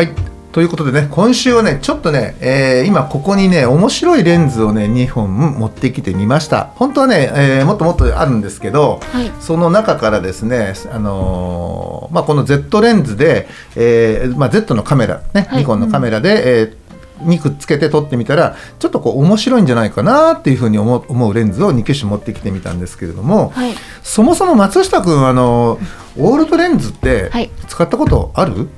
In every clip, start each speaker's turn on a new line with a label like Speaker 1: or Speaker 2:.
Speaker 1: はい。ということでね今週はねちょっとね、えー今ここにね面白いレンズをね2本持ってきてみました。本当はね、えーもっともっとあるんですけど、
Speaker 2: はい。
Speaker 1: その中からですね、あのーまあ、この Z レンズで、えーまあ、Z のカメラね、
Speaker 2: はい。
Speaker 1: ニコンのカメラで、えーにくっつけて撮ってみたらちょっとこう面白いんじゃないかなっていうふうに思うレンズを2機種持ってきてみたんですけれども、
Speaker 2: はい。
Speaker 1: そもそも松下君あのオールドレンズって
Speaker 2: はい。
Speaker 1: 使ったことある、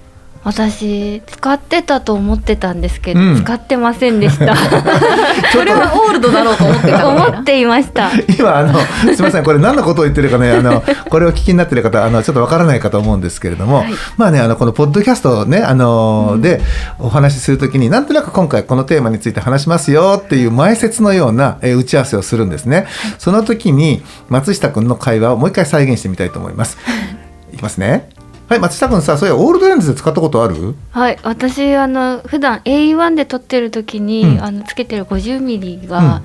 Speaker 2: 私使ってたと思ってたんですけど、
Speaker 1: うん。
Speaker 2: 使ってませんでした。
Speaker 3: それはオールドだろうと思ってた。
Speaker 2: 思っていました。
Speaker 1: 今あのすみません。これ何のことを言ってるかねあのこれを聞きになってる方あのちょっとわからないかと思うんですけれども、
Speaker 2: はい。
Speaker 1: まあねあのこのポッドキャストをねあの、でお話しするときになんとなく今回このテーマについて話しますよっていう前説のような、えー打ち合わせをするんですね、その時に松下君の会話をもう一回再現してみたいと思います。いきますねはい松下君さそういうオールドレンズで使ったことある？
Speaker 2: はい私あの普段 A1 で撮ってる時に、
Speaker 1: うん。
Speaker 2: あのつけてる50ミリが、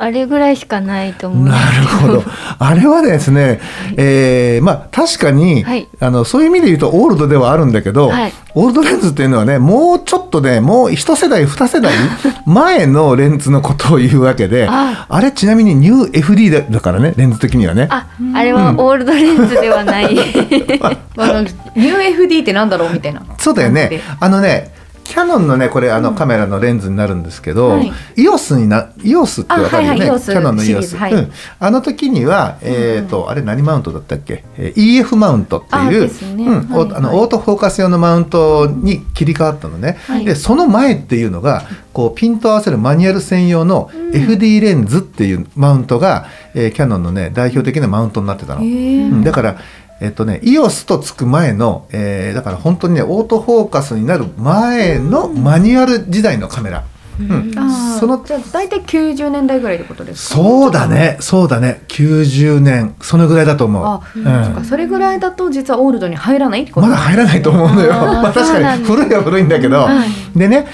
Speaker 2: あれぐらいしかないと思う。
Speaker 1: な
Speaker 2: す
Speaker 1: るほど。あれはですね、えーまあ確かに、
Speaker 2: はい。
Speaker 1: あのそういう意味で言うとオールドではあるんだけど、
Speaker 2: はい。
Speaker 1: オールドレンズっていうのはねもうちょっとねもう一世代二世代 前のレンズのことを言うわけであ。
Speaker 2: あ
Speaker 1: れちなみにニュー FD だだからねレンズ的にはね。
Speaker 2: ああれはオールドレンズではない、
Speaker 4: ニュー FD ってなんだろうみたいな。
Speaker 1: そうだよね。あのね、キャノンのね、これあのカメラのレンズになるんですけど、
Speaker 4: はい
Speaker 1: EOS にな、EOS ってわかるよね。
Speaker 4: あはいはい
Speaker 1: キャノンの EOS。
Speaker 4: ズはい
Speaker 1: うん。あの時には、えっ、と、あれ何マウントだったっけ、えー ?EF マウントって
Speaker 4: あ
Speaker 1: いう、
Speaker 4: ですね
Speaker 1: うん、お
Speaker 4: はい
Speaker 1: あのオートフォーカス用のマウントに切り替わったのね。
Speaker 2: はい
Speaker 1: で、その前っていうのが、こうピント合わせるマニュアル専用の FD レンズっていうマウントが、えーキャノンのね、代表的なマウントになってたの。うんだから、えっとね、EOS とつく前の、えーだから本当にねオートフォーカスになる前のマニュアル時代のカメラ、うん。その
Speaker 4: じゃあ大体90年代ぐらいってことですか？
Speaker 1: そうだね。そうだね。90年。そのぐらいだと思う。
Speaker 4: あ、
Speaker 1: うん。
Speaker 4: そっか。それぐらいだと実はオールドに入らないってこと？
Speaker 1: まだ入らないと思うのよ。まあ 確かに。古いは古いんだけど、
Speaker 2: はい。
Speaker 1: でね、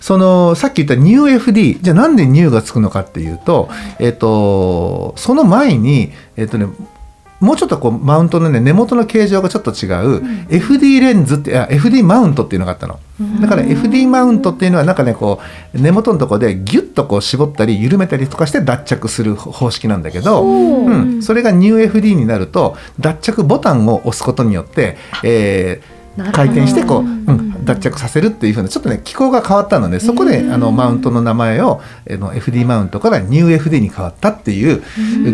Speaker 1: そのさっき言ったニュー FD、じゃあなんでニューがつくのかっていうと、えっ、とその前にえっ、とね。もうちょっとこうマウントのね根元の形状がちょっと違う、FD レンズってあ FD マウントっていうのがあったの。だから FD マウントっていうのはなんかねこう根元のところでギュッとこう絞ったり緩めたりとかして脱着する方式なんだけど、う。ん、それがニュー FD になると脱着ボタンを押すことによって、えー回転してこう、うん、脱着させるっていうふうなちょっとね機構が変わったのでそこであのマウントの名前をあの FD マウントからニュー FD に変わったっていう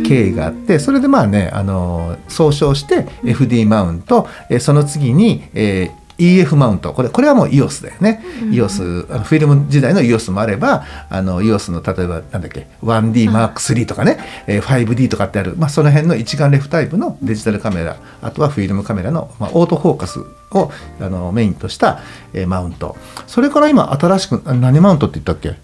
Speaker 1: 経緯があってそれでまあねあの総称して FD マウント。えーその次に、えー EF マウント。これこれはもう EOS だよね、EOS あのフィルム時代の EOS もあればあの EOS の例えばなんだっけ 1DMark3 とかね、えー 5D とかってある、まあ、その辺の一眼レフタイプのデジタルカメラあとはフィルムカメラの、まあ、オートフォーカスをあのメインとした、えーマウント。それから今新しくあ何マウントって言ったっけ？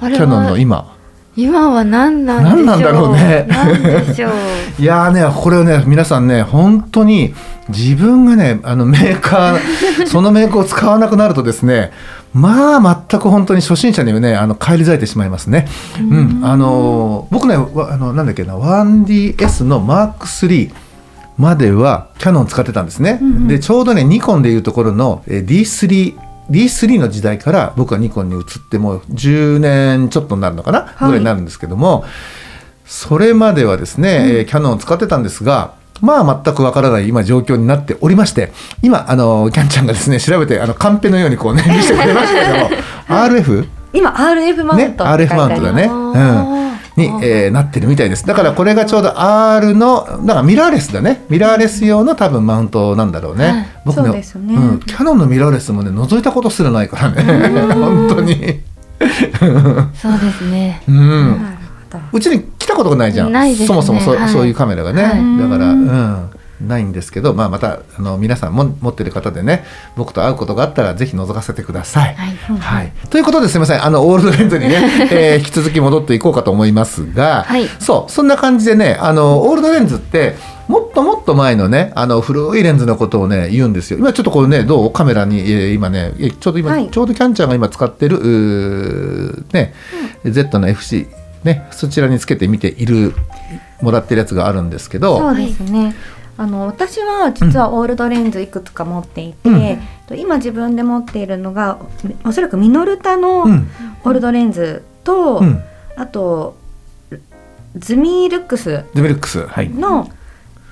Speaker 1: キャノンの今
Speaker 2: 今は何なん
Speaker 1: 何なんだろうね。
Speaker 2: 何でしょう。
Speaker 1: いやーねこれをね皆さんね本当に自分がねあのメーカー そのメーカーを使わなくなるとですねまあ全く本当に初心者にはねあの返り咲いてしまいますね。うん、あの僕ねわあのなんだっけな 1DS の Mark3 まではキャノン使ってたんですね。でちょうどねニコンでいうところのえー D3 D3 の時代から僕はニコンに移ってもう10年ちょっとになるのかな、ぐらいになるんですけどもそれまではですね、えーキャノンを使ってたんですがまあ全くわからない今状況になっておりまして今あのキャンちゃんがですね調べてあのカンペのようにこうね 見せてくれましたけども RF?
Speaker 3: 今 RF マウ
Speaker 1: ね
Speaker 3: ントって書い
Speaker 1: RF マウントだね。うんに、えーなってるみたいです。だからこれがちょうど R のだからミラーレスだね。ミラーレス用の多分マウントなんだろうね、
Speaker 2: はい。
Speaker 1: 僕
Speaker 3: そうですね。
Speaker 1: うん、キャノンのミラーレスもね覗いたことすらないからね。本当に。
Speaker 2: そうですね。
Speaker 1: うん、うちに来たことがないじゃん。
Speaker 2: ね。
Speaker 1: そもそもそ,、
Speaker 2: はい。
Speaker 1: そういうカメラがね、
Speaker 2: はい。
Speaker 1: だからうんないんですけど、まあ、またあの皆さんも持ってる方でね僕と会うことがあったらぜひ覗かせてください。
Speaker 2: はい。
Speaker 1: はい、ということですみませんあのオールドレンズにね、えー引き続き戻っていこうかと思いますが、
Speaker 2: はい
Speaker 1: そうそんな感じでねあのオールドレンズってもっともっと前のねあの古いレンズのことをね言うんですよ今ちょっとこれねどうカメラに、えー今ねえちょうど今、
Speaker 3: はい
Speaker 1: ちょうどキャンちゃんが今使ってるうーね、Z の FC ねそちらにつけてみているもらってるやつがあるんですけど
Speaker 3: そうですね。あの私は実はオールドレンズいくつか持っていて、
Speaker 1: うん。
Speaker 3: と今自分で持っているのがおそらくミノルタの
Speaker 1: うん。
Speaker 3: オールドレンズと、
Speaker 1: うん。
Speaker 3: あとズミルックス
Speaker 1: ズミルックスはい、
Speaker 3: の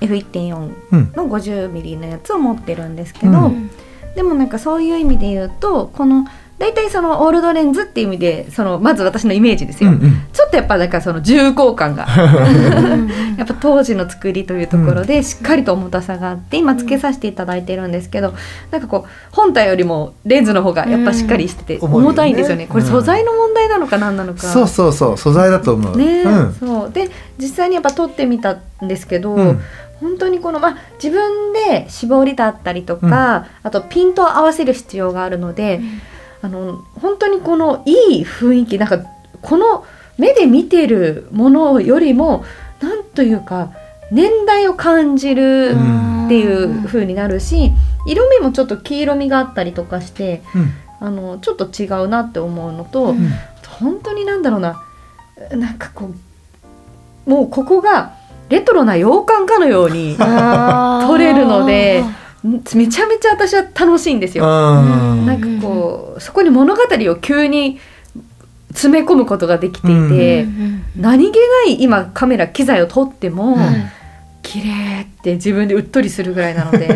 Speaker 3: F1.4
Speaker 1: うん。
Speaker 3: の 50mm のやつを持ってるんですけど、
Speaker 1: うん。
Speaker 3: でもなんかそういう意味で言うとこの大体そのオールドレンズっていう意味でそのまず私のイメージですよ、
Speaker 1: うんうん。
Speaker 3: ちょっとやっぱなんかその重厚感が。やっぱ当時の作りというところでしっかりと重たさがあって今つけさせていただいてるんですけどなんかこう本体よりもレンズの方がやっぱしっかりしてて
Speaker 1: うん。重
Speaker 3: たいんですよね。これ素材の問題なのか何なのか。
Speaker 1: そうそうそう素材だと思う。
Speaker 3: ね、
Speaker 1: うん。
Speaker 3: そう。で実際にやっぱ撮ってみたんですけど、
Speaker 1: うん。
Speaker 3: 本当にこの、まあ、自分で絞りだったりとか、あとピントを合わせる必要があるので、あの本当にこのいい雰囲気なんかこの目で見てるものよりもなんというか年代を感じる
Speaker 1: うん。
Speaker 3: っていう風になるし色味もちょっと黄色みがあったりとかして
Speaker 1: うん。
Speaker 3: あのちょっと違うなって思うのと、
Speaker 1: ん。
Speaker 3: 本当になんだろうななんかこうもうここがレトロな洋館かのように撮
Speaker 2: 撮
Speaker 3: れるのでめちゃめちゃ私は楽しいんですよ。
Speaker 1: うん。
Speaker 3: なんかこうそこに物語を急に詰め込むことができていて、何気ない今カメラ機材を撮っても、綺麗って自分でうっとりするぐらいなので め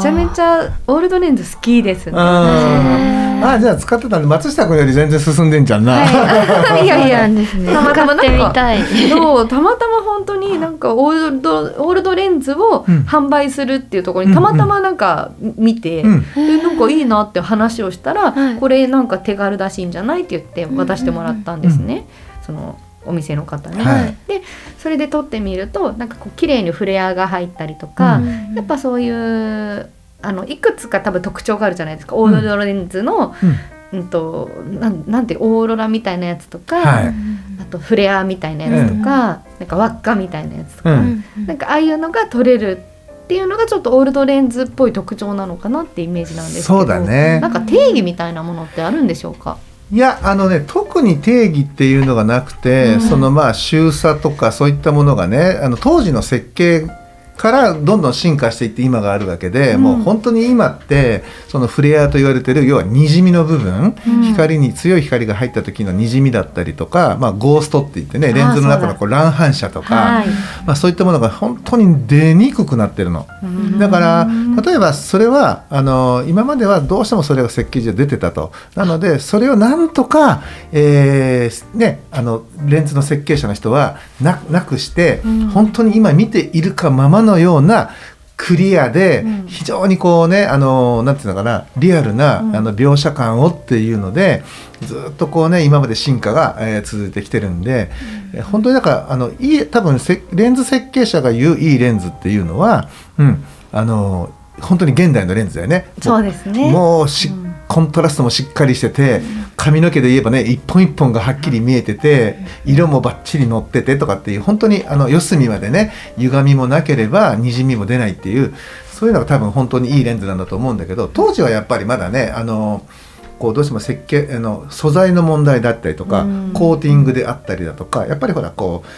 Speaker 3: ちゃめちゃオールドレンズ好きですね。
Speaker 1: ああじゃあ使ってたんで松下君より全然進んでんじゃんな。
Speaker 3: はい、いやいや
Speaker 2: なんですね。
Speaker 3: たまたま
Speaker 2: 使ってみたい。
Speaker 3: そうたまたま本当になんか オールドオールドレンズを
Speaker 1: うん。
Speaker 3: 販売するっていうところにたまたまなんか見て、
Speaker 1: うん。
Speaker 3: でなんかいいなって話をしたら、
Speaker 2: はい。
Speaker 3: これなんか手軽だしいいんじゃないって言って渡してもらったんですね、そのお店の方に。
Speaker 1: はい。
Speaker 3: でそれで撮ってみるとなんかこう綺麗にフレアが入ったりとか、
Speaker 1: うん。
Speaker 3: やっぱそういうあのいくつか多分特徴があるじゃないですか、オールドレンズの、
Speaker 1: うん。
Speaker 3: うん、となんなんてオーロラみたいなやつとか、
Speaker 1: はい
Speaker 3: あとフレアみたいなやつとか、なんか輪っかみたいなやつとか、
Speaker 1: うん。
Speaker 3: なんかああいうのが撮れるっていうのがちょっとオールドレンズっぽい特徴なのかなってイメージなんですけど
Speaker 1: そうだね。
Speaker 3: なんか定義みたいなものってあるんでしょうか？
Speaker 1: いやあのね特に定義っていうのがなくて、
Speaker 3: うん。
Speaker 1: そのまあ周差とかそういったものがねあの当時の設計からどんどん進化していって今があるわけで、
Speaker 3: うん。
Speaker 1: もう本当に今ってそのフレアと言われてる要はにじみの部分、
Speaker 3: うん。
Speaker 1: 光に強い光が入った時のにじみだったりとか、まあ、ゴーストって言ってねレンズの中のこう乱反射とか、
Speaker 3: はい。
Speaker 1: まあ、そういったものが本当に出にくくなってるの。だから例えばそれはあの今まではどうしてもそれが設計上出てたと。なのでそれをなんとか、えーね、あのレンズの設計者の人はななくして、
Speaker 3: うん。
Speaker 1: 本当に今見ているかままのようなクリアで
Speaker 3: うん。
Speaker 1: 非常にこうねあのなんていうのかなリアルな、
Speaker 3: うん。
Speaker 1: あの描写感をっていうのでずっとこうね今まで進化が、えー続いてきてるんで、えー本当にだからあのいい多分せレンズ設計者が言ういいレンズっていうのは、うん、あの本当に現代のレンズだよね。
Speaker 3: そうですね。
Speaker 1: もうし、
Speaker 3: うん
Speaker 1: コントラストもしっかりしてて、髪の毛で言えばね一本一本がはっきり見えてて、色もバッチリ乗っててとかっていう本当にあの四隅までね歪みもなければにじみも出ないっていうそういうのが多分本当にいいレンズなんだと思うんだけど当時はやっぱりまだねあのこうどうしても設計あの素材の問題だったりとか、
Speaker 3: うん。
Speaker 1: コーティングであったりだとかやっぱりほらこう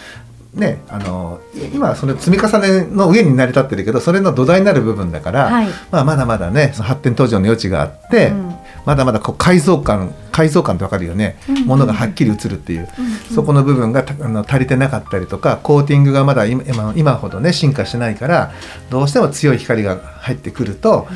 Speaker 1: ねあの今はその積み重ねの上に成り立ってるけどそれの土台になる部分だから、
Speaker 3: はい
Speaker 1: まあ、まだまだねその発展途上の余地があって、
Speaker 3: うん
Speaker 1: まだまだこう改造感改造感ってわかるよね、
Speaker 3: うん
Speaker 1: ものがはっきり映るっていう、そこの部分がたあの足りてなかったりとかコーティングがまだ今今今ほどね進化してないからどうしても強い光が入ってくると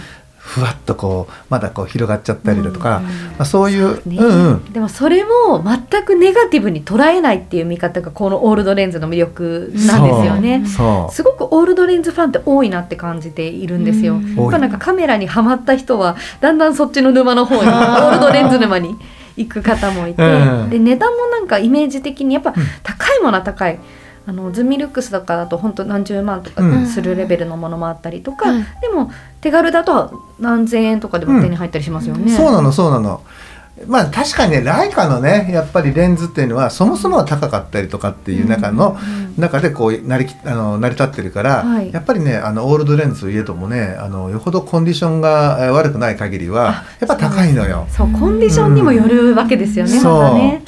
Speaker 1: ふわっとこうまだこう広がっちゃったりだとか、
Speaker 3: うん。
Speaker 1: まあ、そういう
Speaker 3: ね。
Speaker 1: うんうん。
Speaker 3: でもそれも全くネガティブに捉えないっていう見方がこのオールドレンズの魅力なんですよね。すごくオールドレンズファンって多いなって感じているんですよ。
Speaker 2: うん。
Speaker 3: やっぱなんかカメラにはまった人はだんだんそっちの沼の方にオールドレンズ沼に行く方もいて、
Speaker 1: うん。
Speaker 3: で値段もなんかイメージ的にやっぱ
Speaker 1: ん。
Speaker 3: 高いものは高い。あのズミルックスとかだと本当何十万とか
Speaker 1: うん
Speaker 3: するレベルのものもあったりとか、
Speaker 2: うん
Speaker 3: でも手軽だと何千円とかでも手に入ったりしますよね。
Speaker 1: そうなのそうなの。まあ確かにねライカのねやっぱりレンズっていうのはそもそもは高かったりとかっていう中の、中でこう成りきあの成り立ってるから、
Speaker 3: はい
Speaker 1: やっぱりねあのオールドレンズといえどもねあのよほどコンディションがえー悪くない限りはやっぱ高いのよ。
Speaker 3: そうコンディションにもよるわけですよね、
Speaker 1: うん
Speaker 3: またね。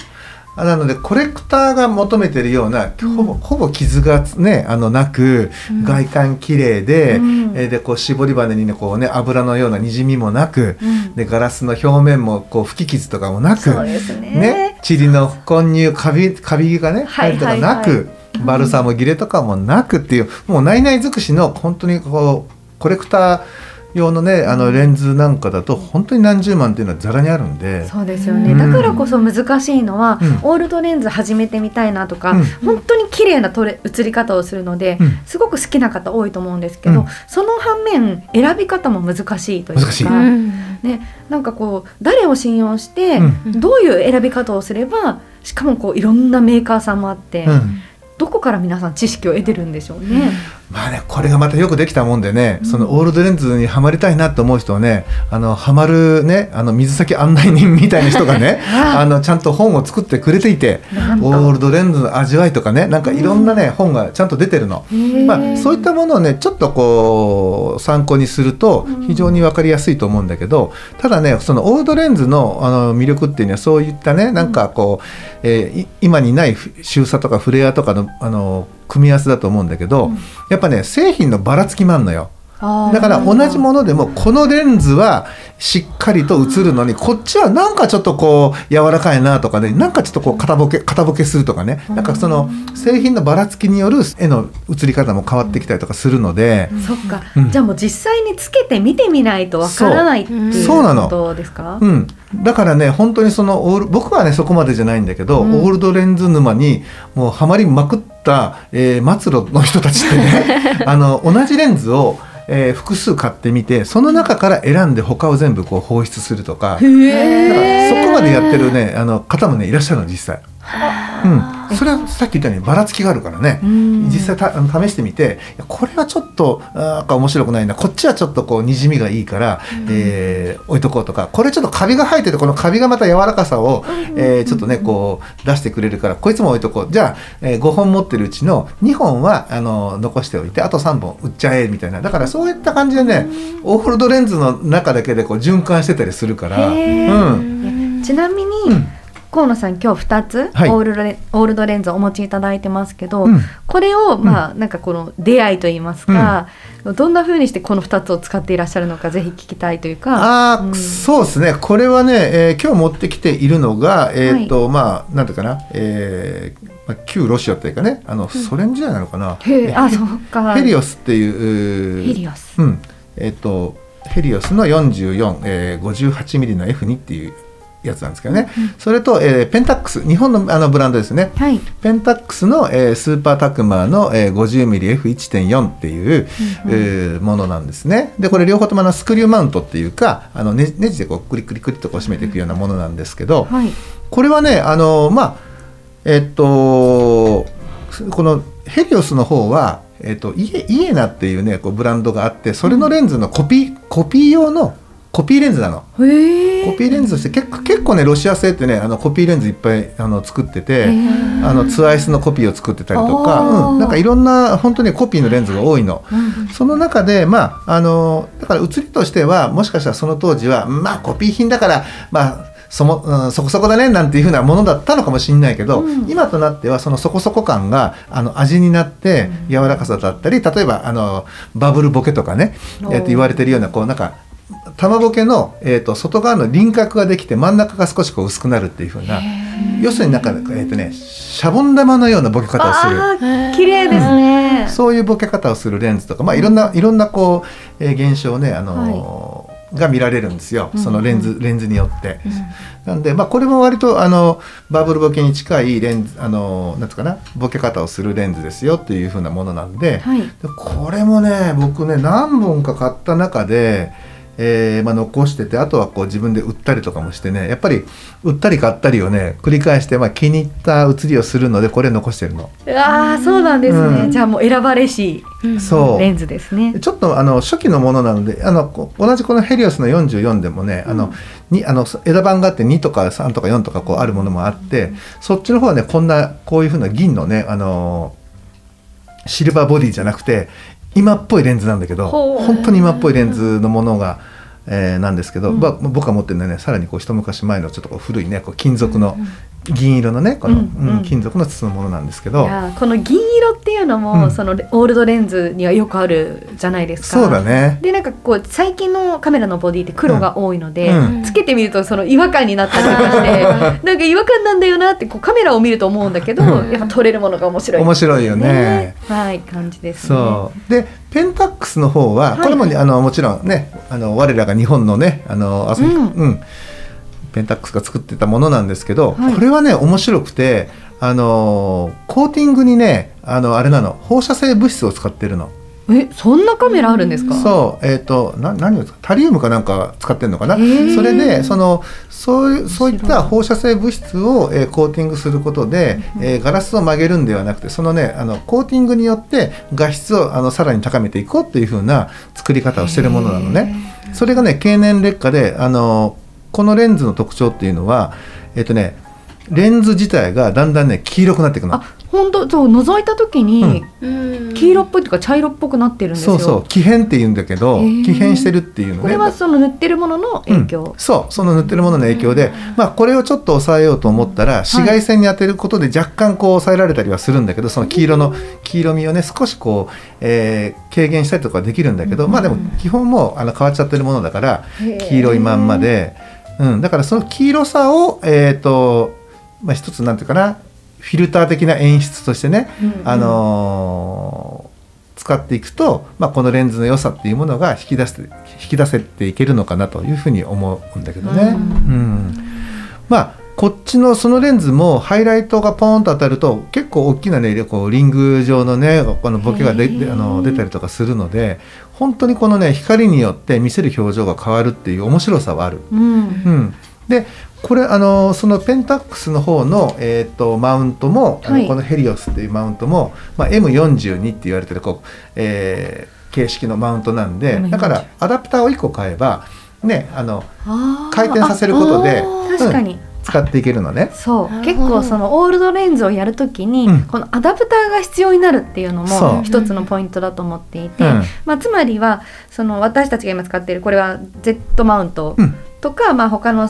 Speaker 1: あなのでコレクターが求めてるような
Speaker 3: うん。
Speaker 1: ほぼほぼ傷がねあのなく、
Speaker 3: うん。
Speaker 1: 外観綺麗で、
Speaker 3: うん。
Speaker 1: えーでこう絞り羽にねこうね油のようなにじみもなく、
Speaker 3: うん。
Speaker 1: でガラスの表面もこう吹き傷とかもなく
Speaker 3: そうですね。
Speaker 1: の混入カビカビがね
Speaker 3: はい
Speaker 1: 入るとかなく、バルサム切れとかもなくっていうもう内々尽くしの本当にこうコレクター用のねあのレンズなんかだと本当に何十万っていうのはざらにあるんで。
Speaker 3: そうですよね、
Speaker 1: うん。
Speaker 3: だからこそ難しいのは、
Speaker 1: うん。
Speaker 3: オールドレンズ始めてみたいなとか、
Speaker 1: うん。
Speaker 3: 本当に綺麗な撮れ写り方をするので、
Speaker 1: うん。
Speaker 3: すごく好きな方多いと思うんですけど、
Speaker 1: うん。
Speaker 3: その反面選び方も難しいというかね、なんかこう誰を信用して、
Speaker 1: うん。
Speaker 3: どういう選び方をすればしかもこういろんなメーカーさんもあって、
Speaker 1: うん。
Speaker 3: どこから皆さん知識を得てるんでしょうね。
Speaker 1: まあねこれがまたよくできたもんでね、
Speaker 3: うん。
Speaker 1: そのオールドレンズにはまりたいなと思う人はねあのはまるねあの水先案内人みたいな人がね
Speaker 3: あ
Speaker 1: あ。のちゃんと本を作ってくれていてオールドレンズの味わいとかねなんかいろんなね、本がちゃんと出てるの。まあ、そういったものをねちょっとこう参考にすると
Speaker 3: うん。
Speaker 1: 非常に分かりやすいと思うんだけど、ただねそのオールドレンズのあの魅力っていうのはそういったねなんかこう、えーい今にない周差とかフレアとかのあの組み合わせだと思うんだけど、
Speaker 3: うん
Speaker 1: やっぱね製品のばらつきもあんのよ。だから同じものでもこのレンズはしっかりと映るのにこっちはなんかちょっとこう柔らかいなとかねなんかちょっとこう片ボケ片ボケするとかねなんかその製品のばらつきによる絵の映り方も変わってきたりとかするので
Speaker 3: そっか、
Speaker 1: うん。
Speaker 3: じゃあもう実際につけて見てみないとわからないっていう
Speaker 1: そう。なの
Speaker 3: ことですか？
Speaker 1: うん、だからね本当にそのオール僕はねそこまでじゃないんだけど、
Speaker 3: うん。
Speaker 1: オールドレンズ沼にもうはまりまくった、えー末路の人たちってね あの同じレンズを、えー複数買ってみてその中から選んで他を全部こう放出するとか。
Speaker 3: へ
Speaker 1: だかそこまでやってるねあの方もねいらっしゃるの実際。うん、それはさっき言ったようにばらつきがあるからね、
Speaker 3: うん。
Speaker 1: 実際試してみてこれはちょっとなんか面白くないな。こっちはちょっとこうにじみがいいから、えー置いとこうとか。これちょっとカビが生えててこのカビがまた柔らかさを、えーちょっとねこう出してくれるからこいつも置いとこう。じゃあ、えー5本持ってるうちの2本はあの残しておいてあと3本売っちゃえみたいな。だからそういった感じでねオールドレンズの中だけでこう循環してたりするから。
Speaker 3: へ
Speaker 1: うん。
Speaker 3: ーちなみに、
Speaker 1: うん
Speaker 3: 河野さん今日2つ、
Speaker 1: はい
Speaker 3: オールドレオールドレンズをお持ちいただいてますけど、
Speaker 1: うん
Speaker 3: これをまあなんかこの出会いといいますか、どんな風にしてこの2つを使っていらっしゃるのかぜひ聞きたいというか。
Speaker 1: ああ、
Speaker 3: うん
Speaker 1: そうですね。これはね、えー今日持ってきているのが、えっ、と、まあ、なんていうかな、えーまあ、旧ロシアというかね、あの、ソ連時代なのかな。
Speaker 3: あそうか
Speaker 1: ヘリオスっていう。
Speaker 3: ヘリオス
Speaker 1: うん。えっ、と、ヘリオスの44、えー、58ミリの F2 っていうやつなんですけどね。それと、えーペンタックス、日本のあのブランドですね。
Speaker 3: はい
Speaker 1: ペンタックスの、えースーパータクマーの、えー、50mmF1.4 っていう、えーものなんですね。でこれ両方ともあのスクリューマウントっていうかあのネネジでこうクリクリクリっとこう締めていくようなものなんですけど、
Speaker 3: はい
Speaker 1: これはねあのまあえっとこのヘリオスの方は、えっと、イエイエナっていうねこうブランドがあってそれのレンズのコピー、コピー用のコピーレンズなの。コピーレンズとして結構結構ねロシア製ってねあのコピーレンズいっぱいあの作ってて。
Speaker 3: ー。
Speaker 1: あのツアイスのコピーを作ってたりとか、うん、なんかいろんな本当にコピーのレンズが多いの。
Speaker 3: うん
Speaker 1: その中で、まあ、あのだから写りとしてはもしかしたらその当時はまあコピー品だからまあそも、うん、そこそこだねなんていうふうなものだったのかもしれないけど、
Speaker 3: うん。
Speaker 1: 今となってはそのそこそこ感があの味になって柔らかさだったり例えばあのバブルボケとかね、えーと言われてるようなこうなんか玉ボケの、えー、と外側の輪郭ができて真ん中が少しこう薄くなるっていうふうな要するになんか、えーとね、シャボン玉のようなボケ方をする。
Speaker 3: 綺麗ですね。
Speaker 1: そういうボケ方をするレンズとか、まあ、いろんな、いろんなこう、えー現象をね、あのーが見られるんですよ、
Speaker 3: うん
Speaker 1: そのレンズレンズによって。なんで、まあ、これも割とあのバブルボケに近いレンズあのなんつうかなボケ方をするレンズですよっていう風なものなんで、
Speaker 3: はい。
Speaker 1: でこれもね僕ね何本か買った中で、えーまあ、残しててあとはこう自分で売ったりとかもしてねやっぱり売ったり買ったりをね繰り返して、まあ、気に入った写りをするのでこれ残してるの。
Speaker 3: うわーそうなんですね、
Speaker 1: うん。
Speaker 3: じゃあもう選ばれし
Speaker 1: そう。
Speaker 3: レンズですね。
Speaker 1: ちょっとあの初期のものなのであのこ同じこのヘリオスの44でもね、あのにあの枝番があって2とか3とか4とかこうあるものもあって、そっちの方はねこんなこういうふうな銀のねあのシルバーボディじゃなくて今っぽいレンズなんだけど本当に今っぽいレンズのものが、えーなんですけど、
Speaker 3: うん。
Speaker 1: まあ僕が持ってるのはねさらにこう一昔前のちょっとこう古いねこう金属の銀色のねこの、
Speaker 3: うん
Speaker 1: うん。
Speaker 3: うん
Speaker 1: 金属の筒のものなんですけ
Speaker 3: い
Speaker 1: ど。
Speaker 3: この銀色っていうのも、
Speaker 1: うん。
Speaker 3: そのオールドレンズにはよくあるじゃないですか。
Speaker 1: そうだね。
Speaker 3: でなんかこう最近のカメラのボディって黒が多いので、
Speaker 1: うん。
Speaker 3: つけてみるとその違和感になったりとかして なんか違和感なんだよなってこうカメラを見ると思うんだけど、
Speaker 1: うん。
Speaker 3: やっぱ撮れるものが面白い
Speaker 1: 面白いよね。
Speaker 3: はい感じですね。
Speaker 1: そう。でペンタックスの方は、
Speaker 3: はい。
Speaker 1: これもねあのもちろんねあの我らが日本のねあの遊び、
Speaker 3: うん。
Speaker 1: うん。ペンタックスが作ってたものなんですけど、
Speaker 3: はい。
Speaker 1: これはね面白くてあのコーティングにねあのあれなの放射性物質を使ってるの。
Speaker 3: えそんなカメラあるんですか？
Speaker 1: そうえっ、とな何を使うタリウムかなんか使ってるのかな？それでそのそういうそういった放射性物質を、えーコーティングすることで、えーガラスを曲げるんではなくてそのねあのコーティングによって画質をあのさらに高めていこうっていう風な作り方をしてるものなのね。それがね経年劣化であのこのレンズの特徴っていうのはえっ、とねレンズ自体がだんだんね黄色くなっていくの。
Speaker 3: あ本当？そう覗いた時に
Speaker 2: うん。
Speaker 3: 黄色っぽいというか茶色っぽくなってるんですよ。
Speaker 1: そうそう気変って言うんだけど気変してるっていうのね。
Speaker 3: これはその塗ってるものの影響、
Speaker 1: うんそうその塗ってるものの影響で、まあ、これをちょっと抑えようと思ったら紫外線に当てることで若干こう抑えられたりはするんだけどその黄色の黄色みをね少しこう、えー軽減したりとかできるんだけど、まあでも基本もうあの変わっちゃってるものだから黄色いまんまで、うん、だからその黄色さをえっ、と、まあ、一つなんていうかなフィルター的な演出としてね、
Speaker 3: うん
Speaker 1: あのー使っていくと、まあ、このレンズの良さっていうものが引き出して引き出せていけるのかなというふうに思うんだけどね。
Speaker 3: うん。
Speaker 1: うん。まあこっちのそのレンズもハイライトがポーンと当たると結構大きなねこうリング状のねこのボケがであの出たりとかするので本当にこのね光によって見せる表情が変わるっていう面白さはある。
Speaker 3: うん。
Speaker 1: うん、でこれあのそのペンタックスの方の、えー、とマウントも、あの
Speaker 3: はい。
Speaker 1: このヘリオスっていうマウントも、まあ、M42 って言われてるこう、えー形式のマウントなんで
Speaker 3: M42
Speaker 1: だからアダプターを1個買えば、ね、あの回転させることで
Speaker 3: 確かに、
Speaker 1: 使っていけるのね。
Speaker 3: そう。結構そのオールドレンズをやるときに、
Speaker 1: うん。
Speaker 3: このアダプターが必要になるっていうのも一つのポイントだと思っていて、
Speaker 1: うん。
Speaker 3: まあ、つまりはその私たちが今使っているこれは Z マウント
Speaker 1: うん。
Speaker 3: とか、まあ、他の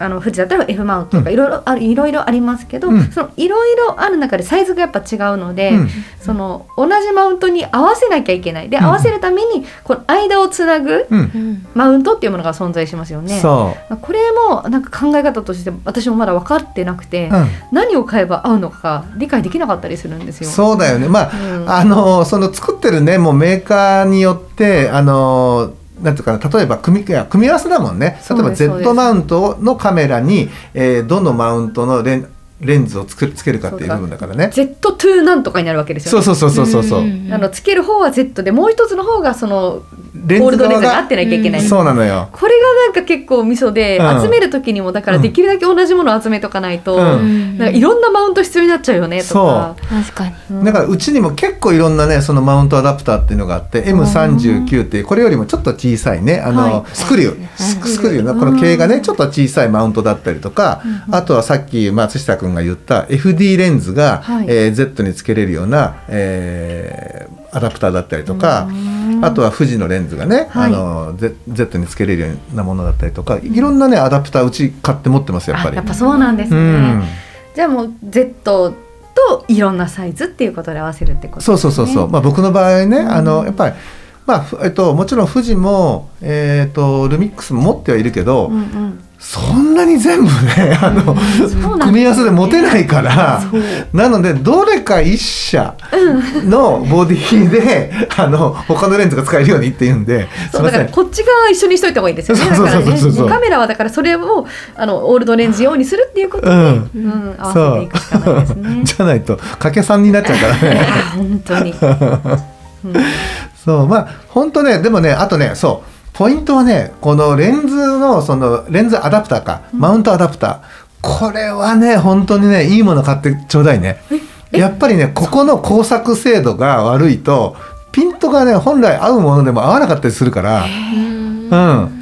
Speaker 3: あの富士だったら F マウントとか
Speaker 1: うん。
Speaker 3: いろいろあるいろいろありますけど、
Speaker 1: うん。
Speaker 3: そのいろいろある中でサイズがやっぱ違うので、
Speaker 1: うん。
Speaker 3: その同じマウントに合わせなきゃいけない。で
Speaker 1: うん。
Speaker 3: 合わせるためにこの間をつなぐ
Speaker 1: うん。
Speaker 2: うん
Speaker 3: マウントっていうものが存在しますよね。
Speaker 1: そ
Speaker 3: まあこれもなんか考え方として私もまだ分かってなくて、
Speaker 1: う、うん。
Speaker 3: 何を買えば合うのか理解できなかったりするんですよ。
Speaker 1: そうだよね。まあ、
Speaker 3: うん。
Speaker 1: あのその作ってるねもうメーカーによってあのなんていうかな例えば組み組み合わせだもんね。例えば Z マウントのカメラに、えーどのマウントのレンレンズをつけつけるかっていう部分だからね。
Speaker 3: Z2 なんとかになるわけですよ、ね。
Speaker 1: そうそうそうそうそう。そう、
Speaker 2: ん。
Speaker 3: あのつける方は Z でもう一つの方がその
Speaker 1: レ
Speaker 3: ゴールドレンズが合
Speaker 1: 側
Speaker 3: ってなきゃいけない。
Speaker 2: うん
Speaker 1: そうなのよ。
Speaker 3: これがなんか結構ミソで、
Speaker 1: うん。
Speaker 3: 集める時にもだからできるだけ同じものを集めとかないと、
Speaker 1: うん。
Speaker 3: なんかいろんなマウント必要になっちゃうよねとか。
Speaker 2: 確かに。
Speaker 3: うん
Speaker 1: だからうちにも結構いろんなねそのマウントアダプターっていうのがあって M39 っていうこれよりもちょっと小さいねあの、
Speaker 3: はい。
Speaker 1: スクリュー、
Speaker 2: は
Speaker 1: スクリューのこの径がねちょっと小さいマウントだったりとか、あとはさっき松下君が言った FD レンズが、
Speaker 3: はい。
Speaker 1: えー Z につけれるような、えーアダプターだったりとか、あとは富士のレンズがね、
Speaker 3: はい
Speaker 1: あの Z, につけれるようなものだったりとかいろんなねアダプターうち買って持ってますやっぱり。
Speaker 3: あやっぱそうなんですね。
Speaker 1: うん
Speaker 3: じゃあもう Z といろんなサイズっていうことで合わせるってことですね。
Speaker 1: そうそうそうそう、まあ、僕の場合ね、あのやっぱり、まあふえっと、もちろん富士も、えっとルミックスも持ってはいるけど、
Speaker 3: うんうん。
Speaker 1: そんなに全部ねあの、組み合わせで持てないからなのでどれか一社のボディで、あの他のレンズが使えるようにっていうんです
Speaker 3: そうだからこっち側一緒にしといた方がいいですよね。だからね、カメラはだからそれをあのオールドレンズ用にするっていうことで、
Speaker 1: うん。
Speaker 3: うん合わせていくしかないですね。
Speaker 1: じゃないと掛け算になっちゃうからね。
Speaker 3: 本当に。うん
Speaker 1: そうまあ本当ねでもねあとねそうポイントはねこのレンズのそのレンズアダプターか、マウントアダプター。これはね本当にねいいもの買ってちょうだいね。やっぱりねここの工作精度が悪いとピントがね本来合うものでも合わなかったりするから。うん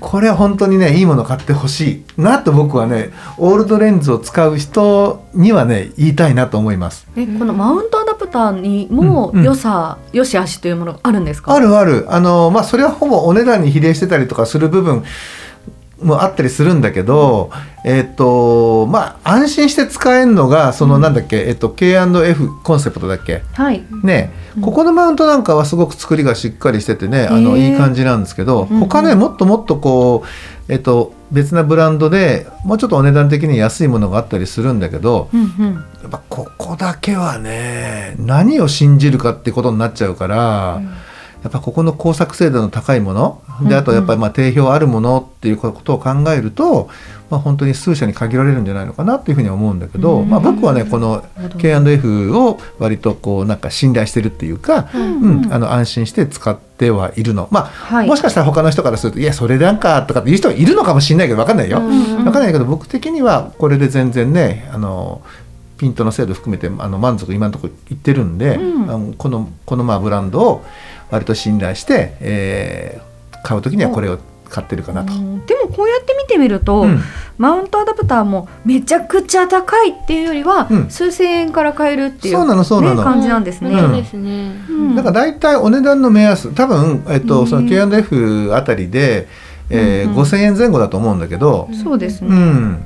Speaker 1: これは本当にねいいもの買ってほしいなと僕はねオールドレンズを使う人にはね言いたいなと思います。
Speaker 3: えこのマウントアダプターにも
Speaker 1: うんうん。
Speaker 3: 良さ、良し悪しというものがあるんですか？
Speaker 1: あるある。あのまあそれはほぼお値段に比例してたりとかする部分もあったりするんだけど、えっ、とまあ安心して使えるのがそのなんだっけ、えっ、と K&F コンセプトだっけ？
Speaker 3: はい。
Speaker 1: ね、ここのマウントなんかはすごく作りがしっかりしててねあのいい感じなんですけど、
Speaker 3: うんうん
Speaker 1: 他ねもっともっとこう、えっと、別なブランドでもうちょっとお値段的に安いものがあったりするんだけど
Speaker 3: うんうん。
Speaker 1: やっぱここだけはね何を信じるかってことになっちゃうから。やっぱここの工作精度の高いものであとやっぱりまあ定評あるものっていうことを考えると、まあ、本当に数社に限られるんじゃないのかなっていうふうには思うんだけど、
Speaker 3: うん
Speaker 1: まあ、僕はねこの K&F を割とこうなんか信頼してるっていうか、うんあの安心して使ってはいるの。まあ
Speaker 3: はい。
Speaker 1: もしかしたら他の人からすると「いやそれなんか」とかっていう人がいるのかもしれないけど分かんないよ。
Speaker 3: うん
Speaker 1: 分かんないけど僕的にはこれで全然ねあのピントの精度含めてあの満足今のところいってるんで、
Speaker 3: うん
Speaker 1: あのこのこのまあブランドを割と信頼して、えー買う時にはこれを買ってるかなと。
Speaker 3: うん。でもこうやって見てみると、
Speaker 1: うん。
Speaker 3: マウントアダプターもめちゃくちゃ高いっていうよりは、
Speaker 1: うん。
Speaker 3: 数千円から買えるっていう
Speaker 1: そうなのそうなの。
Speaker 3: ね、感じなんですね。
Speaker 1: だから大体お値段の目安多分、えっと、
Speaker 3: うん
Speaker 1: その K&F あたりで、えー
Speaker 3: うんうん。
Speaker 1: 5,000円前後だと思うんだけど、
Speaker 3: そうですね。
Speaker 1: うん、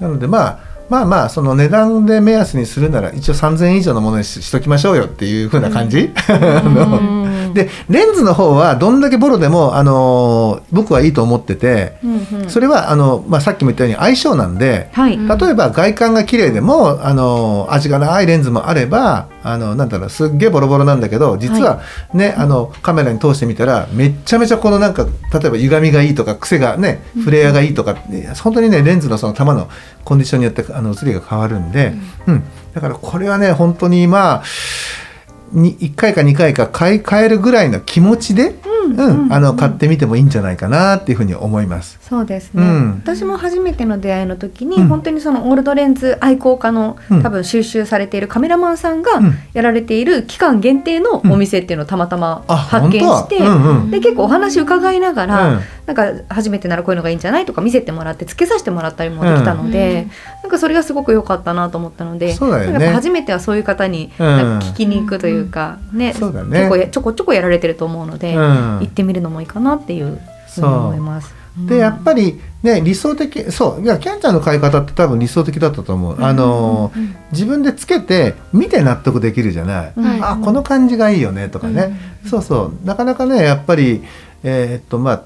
Speaker 1: なのでまあまあまあその値段で目安にするなら一応3,000円以上のものにししときましょうよっていう風な感じ、
Speaker 3: うん。
Speaker 1: でレンズの方はどんだけボロでも、あの僕はいいと思ってて
Speaker 3: うんうん。
Speaker 1: それはあの、まあ、さっきも言ったように相性なんで
Speaker 3: はい。
Speaker 1: 例えば外観が綺麗でもあの味がないレンズもあればあのなんだろうすっげえボロボロなんだけど実はね、あのカメラに通してみたらめっちゃめちゃこのなんか例えば歪みがいいとか癖がねフレアがいいとか、本当にねレンズのその球のコンディションによってあの映りが変わるんで、うん。だからこれはね本当にまあに1回か2回か買い替えるぐらいの気持ちで、うんあの買ってみてもいいんじゃないかなっていうふうに思います。
Speaker 3: そうですね、
Speaker 1: うん。
Speaker 3: 私も初めての出会いの時に、
Speaker 1: うん。
Speaker 3: 本当にそのオールドレンズ愛好家の、
Speaker 1: うん。
Speaker 3: 多分収集されているカメラマンさんが
Speaker 1: うん。
Speaker 3: やられている期間限定のお店っていうのをたまたま
Speaker 1: あ
Speaker 3: 発見して、で結構お話伺いながら、
Speaker 1: うん。
Speaker 3: なんか初めてならこういうのがいいんじゃないとか見せてもらってつけさせてもらったりもできたので、
Speaker 2: うん。
Speaker 3: なんかそれがすごく良かったなと思ったので
Speaker 1: ね。
Speaker 3: 初めてはそういう方に聞きに行くというか、ね。結構やちょこちょこやられてると思うので、
Speaker 1: うん
Speaker 3: 行ってみるのもいいかなっていうふうに思います。
Speaker 1: でやっぱりね理想的そういやキャンちゃんの買い方って多分理想的だったと思う、あのー自分でつけて見て納得できるじゃない、
Speaker 3: はい。
Speaker 1: あこの感じがいいよねとかね、そうそう。なかなかねやっぱりえーっとまあ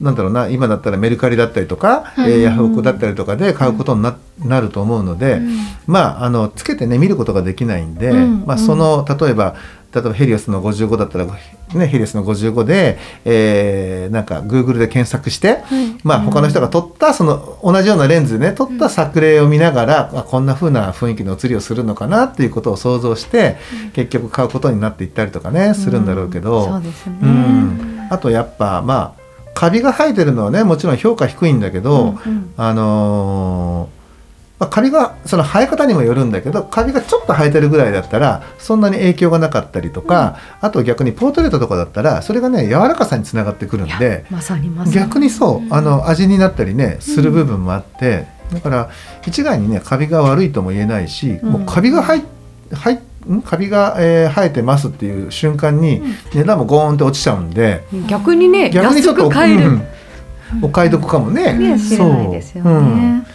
Speaker 1: なんだろうな今だったらメルカリだったりとか、えーヤフオクだったりとかで買うことにな,、なると思うので、まああのつけてね見ることができないんで、
Speaker 3: うん。
Speaker 1: まあ、その例えば例えばヘリオスの55だったら、ね、ヘリオスの55で、えーなんか Google で検索して、まあ、他の人が撮ったその同じようなレンズでね撮った作例を見ながら、あこんな風な雰囲気の写りをするのかなっていうことを想像して、結局買うことになっていったりとかねするんだろうけど、
Speaker 3: そうですね、
Speaker 1: うん。あとやっぱまあカビが生えてるのはねもちろん評価低いんだけど、
Speaker 3: うんうん。
Speaker 1: あのーまあ、カビがその生え方にもよるんだけどカビがちょっと生えてるぐらいだったらそんなに影響がなかったりとか、あと逆にポートレートとかだったらそれがね柔らかさにつながってくるんで
Speaker 3: まさにま
Speaker 1: 逆にそうあの味になったりねする部分もあって、だから一概にねカビが悪いとも言えないし、もうカビが入っ入カビが、えー生えてますっていう瞬間に値段もゴーンって落ちちゃうんで、
Speaker 3: 逆にね安
Speaker 1: 逆にちょっとお買い得かもね。
Speaker 3: ね知れないですよ
Speaker 1: そう。うん。
Speaker 3: ね。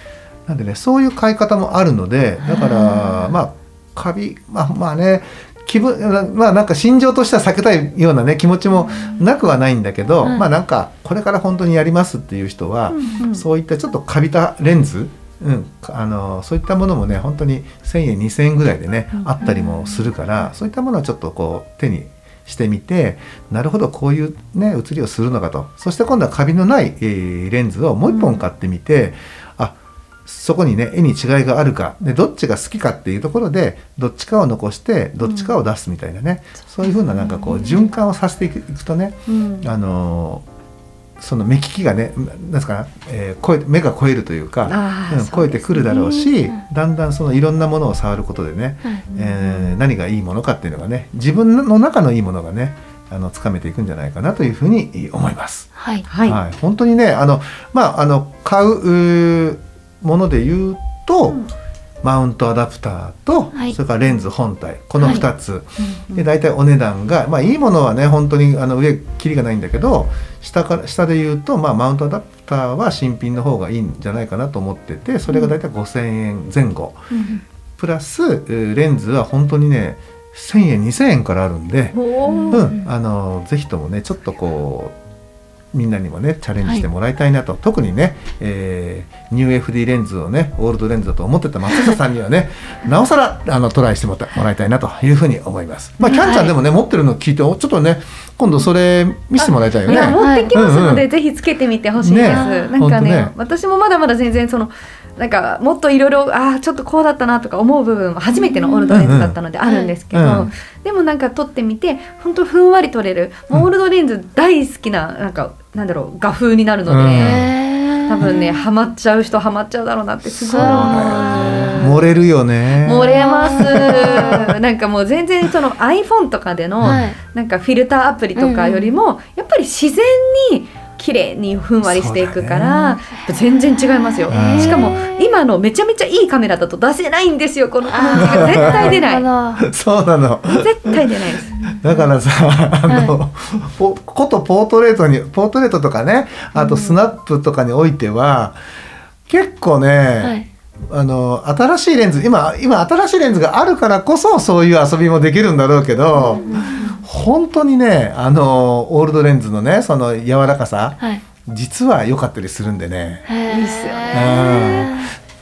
Speaker 1: なんでねそういう買い方もあるのでだからまあカビまあまあね気分まあなんか心情としては避けたいようなね気持ちもなくはないんだけど、
Speaker 2: はい
Speaker 1: まあなんかこれから本当にやりますっていう人は、
Speaker 3: うん
Speaker 1: そういったちょっとカビたレンズ、うん、あのそういったものもね本当に1,000円2,000円ぐらいでね、あったりもするからそういったものをちょっとこう手にしてみてなるほどこういうね写りをするのかと。そして今度はカビのない、えーレンズをもう一本買ってみて、あそこにね絵に違いがあるかでどっちが好きかっていうところでどっちかを残してどっちかを出すみたいなね、そういうふうななんかこう循環をさせていくとね、
Speaker 3: うん。
Speaker 1: あのーその目利きがねなんですかな、えー超え目が超えるというか、うん超えてくるだろうし、
Speaker 2: うん。
Speaker 1: だんだんそのいろんなものを触ることでね、
Speaker 2: はい。
Speaker 1: えー何がいいものかっていうのがね自分の中のいいものがねあのつかめていくんじゃないかなというふうに思います。
Speaker 2: はい。
Speaker 3: はい、
Speaker 1: 本当にねあのまああの買うもので言うと、
Speaker 3: うん。
Speaker 1: マウントアダプターと、
Speaker 2: はい。
Speaker 1: それからレンズ本体この2つ、
Speaker 3: うん
Speaker 1: で大体お値段がまあいいものはね本当にあの上切りがないんだけど下から下で言うと、まあ、マウントアダプターは新品の方がいいんじゃないかなと思っててそれが大体5,000円前後、プラスえーレンズは本当にね1,000円2,000円からあるんで、うん、あのぜひともねちょっとこうみんなにもねチャレンジしてもらいたいなと、特にね、えーニュー FD レンズをねオールドレンズだと思ってた松下さんにはねなおさらあのトライしてもらいたいなというふうに思います。まあキャンちゃんでもね、持ってるの聞いてちょっとね今度それ見せてもらいたいよ
Speaker 3: い。や
Speaker 1: ね。
Speaker 3: 持ってきますので、
Speaker 1: うん
Speaker 3: ぜひつけてみてほしいです、
Speaker 1: ね。
Speaker 3: なんかね
Speaker 1: ね。
Speaker 3: 私もまだまだ全然そのなんかもっといろいろああちょっとこうだったなとか思う部分は初めてのオールドレンズだったのであるんですけど、
Speaker 1: うん。うん
Speaker 3: でもなんか撮ってみて本当ふんわり撮れる、オールドレンズ大好きななんかなんだろう画風になるので、
Speaker 1: うん。
Speaker 3: 多分ねハマっちゃう人ハマっちゃうだろうなってすごい
Speaker 2: そう
Speaker 3: 思う。
Speaker 1: 漏れるよね。
Speaker 3: 漏れます。なんかもう全然その iPhone とかでの、
Speaker 2: はい。
Speaker 3: なんかフィルターアプリとかよりも、やっぱり自然に綺麗にふんわりしていくから、全然違いますよ、
Speaker 1: うん。
Speaker 3: しかも今のめちゃめちゃいいカメラだと出せないんですよこの感じが絶対出ない。
Speaker 1: そうなの。
Speaker 3: 絶対出ないです。
Speaker 1: だからさ、あの、ポことポートレートに、ポートレートとかね、あとスナップとかにおいては、結構ね、
Speaker 2: どはい。
Speaker 1: あの新しいレンズ今今新しいレンズがあるからこそそういう遊びもできるんだろうけど、本当にねあのオールドレンズのねその柔らかさ
Speaker 2: はい。
Speaker 1: 実は良かったりするんでね。
Speaker 3: いいっすよ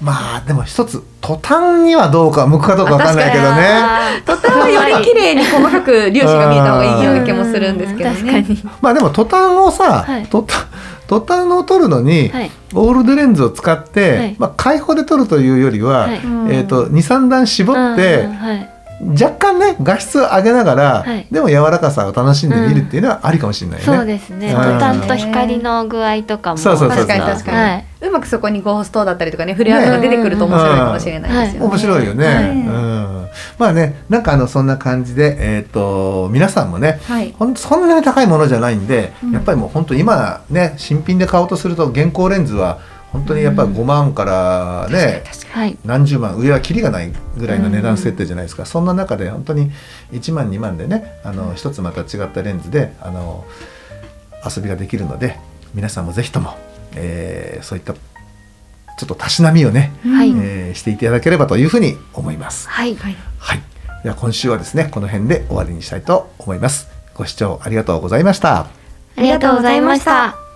Speaker 1: まあでも一つ途端にはどうか向くかどうかわかんないけどね。
Speaker 3: 途端はより綺麗に細かく粒子が見えた方がいいような気もするんですけどね。
Speaker 2: 確かに。
Speaker 1: まあでも途端をさ、
Speaker 2: はい。
Speaker 1: 途端途端を撮るのに、
Speaker 2: はい。
Speaker 1: オールドレンズを使って、
Speaker 2: はい。
Speaker 1: まあ開放で撮るというよりは、
Speaker 2: はい。
Speaker 1: えっ、と二三段絞って、
Speaker 2: うんうんはい
Speaker 1: 若干ね画質を上げながら、
Speaker 2: はい。
Speaker 1: でも柔らかさを楽しんでみるっていうのはありかもしれないよね。
Speaker 2: そうですね。
Speaker 1: うん。
Speaker 2: 途端と光の具合とかも。
Speaker 1: そうそうそうそう。
Speaker 3: 確かに確かに、
Speaker 2: はい。
Speaker 3: うまくそこにゴーストだったりとかねフレアが出てくると面白いかもしれないですよね、
Speaker 1: 面白いよね。
Speaker 3: はい。
Speaker 1: うん、まあねなんかあのそんな感じでえっ、と皆さんもね
Speaker 3: はい。
Speaker 1: ほんとそんなに高いものじゃないんで、
Speaker 3: うん
Speaker 1: やっぱりもう本当今ね新品で買おうとすると現行レンズは本当にやっぱり5万からね、
Speaker 2: はい。
Speaker 1: 何十万上はキリがないぐらいの値段設定じゃないですか、そんな中で本当に1万2万でねあの一つまた違ったレンズであの遊びができるので皆さんもぜひとも、えーそういったちょっとたしなみをね、
Speaker 2: はい。
Speaker 1: えーしていただければというふうに思います。
Speaker 2: はい。
Speaker 3: はい
Speaker 1: はい、では今週はですねこの辺で終わりにしたいと思います。ご視聴ありがとうございました。
Speaker 2: ありがとうございました。